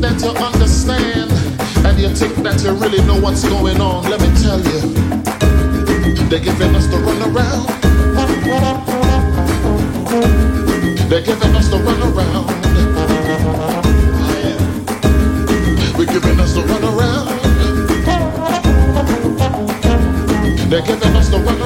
that you understand and you think that you really know what's going on. Let me tell you, they're giving us the runaround. They're giving us the runaround. We're giving us the runaround. They're giving us the runaround.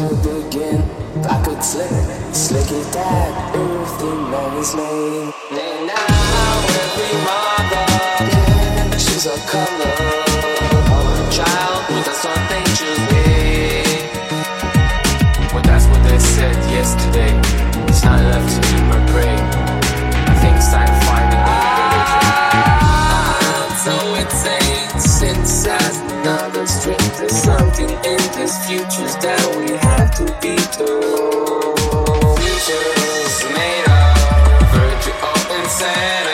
To begin. Backward slick, slick it dad, everything man is made. And now every mother, she's a color. Child with a son they choose me. Well, that's what they said yesterday. It's not left to do my pray. There's something in these futures that we have to be told. Futures made of virtual insanity.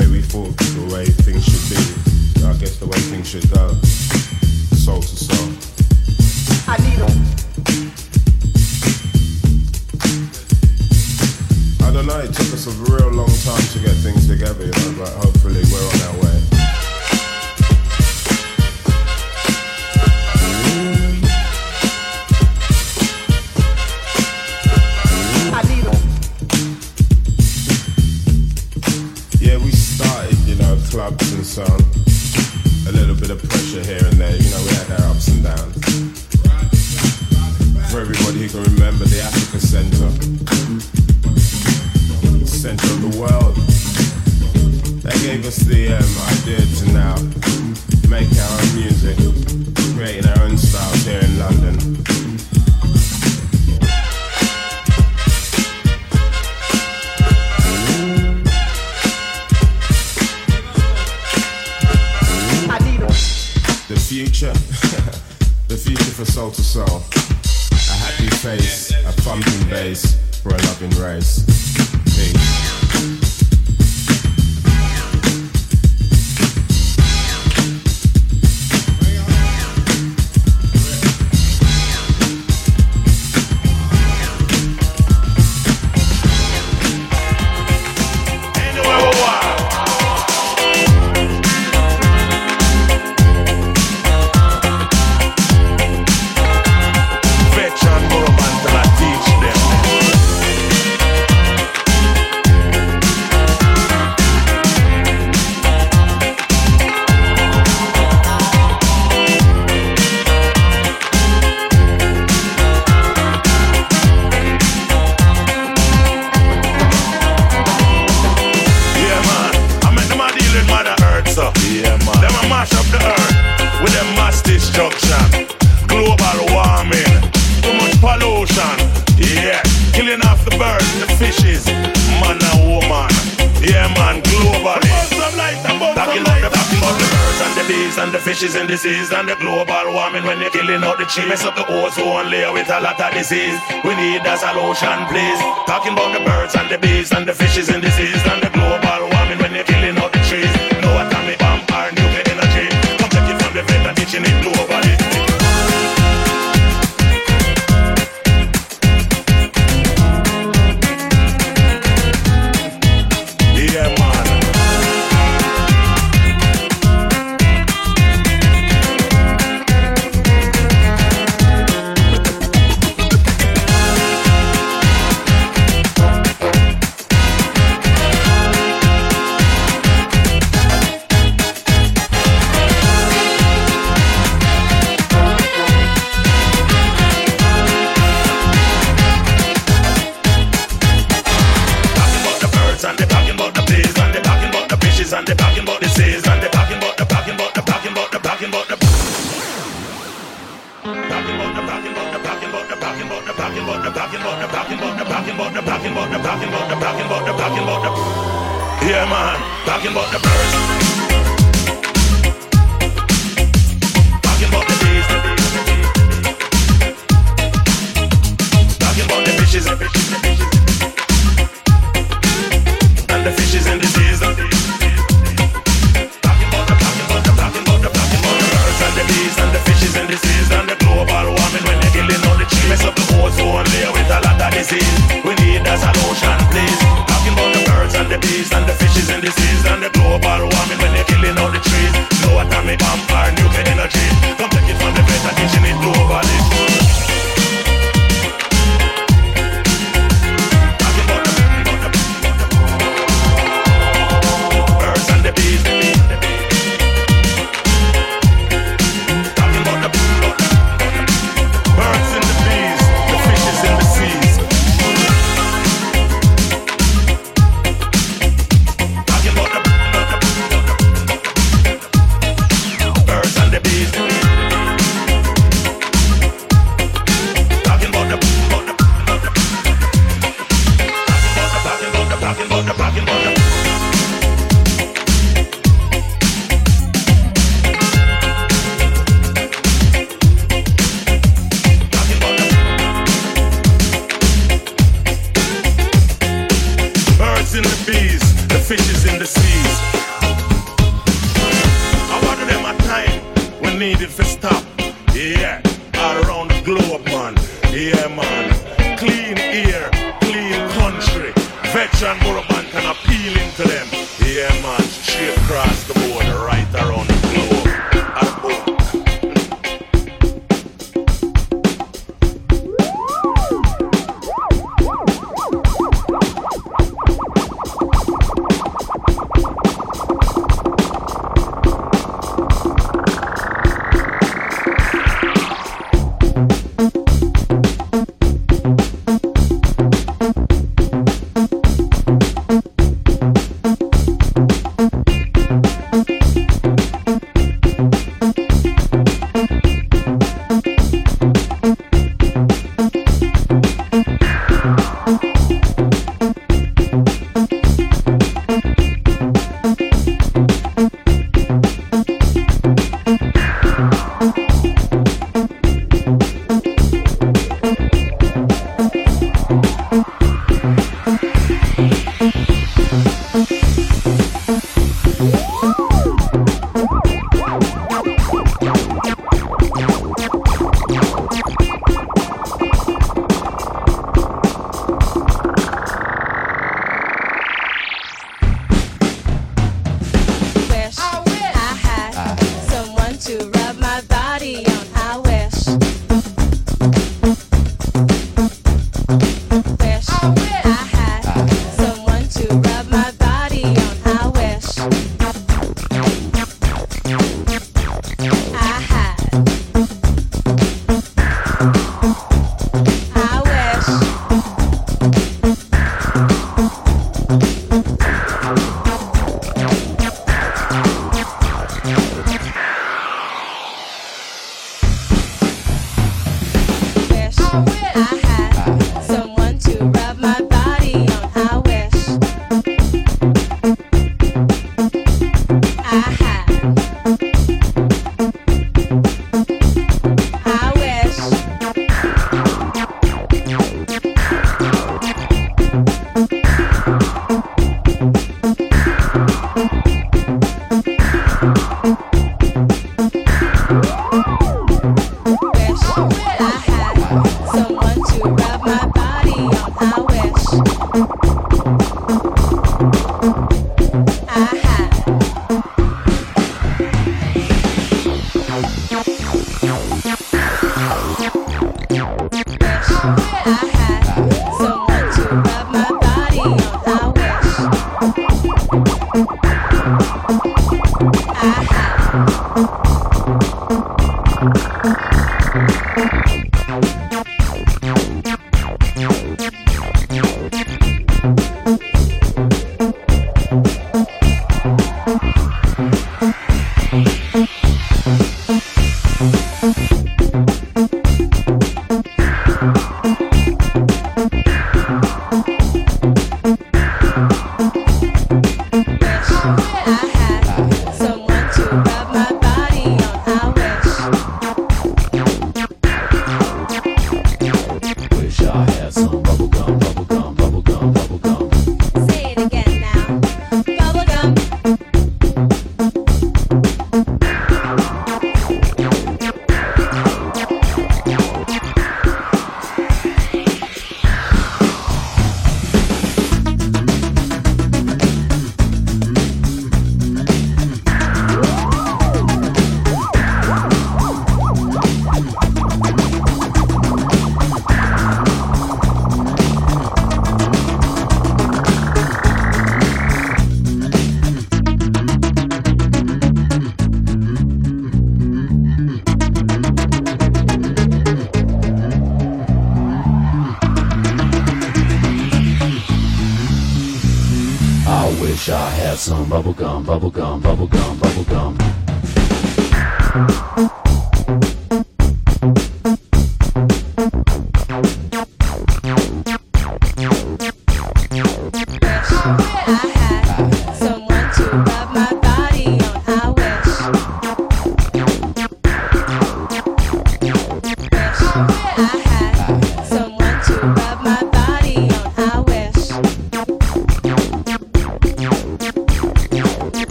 Way we thought, the way things should be. I guess the way things should go. Soul to soul. I need them. I don't know, it took us a real long time to get things together, you know, but hopefully we're on our way. She mess up the chiefs of the ozone layer with a lot of disease. We need a solution, please. Talking about the birds and the bees and the fishes in the seas and the global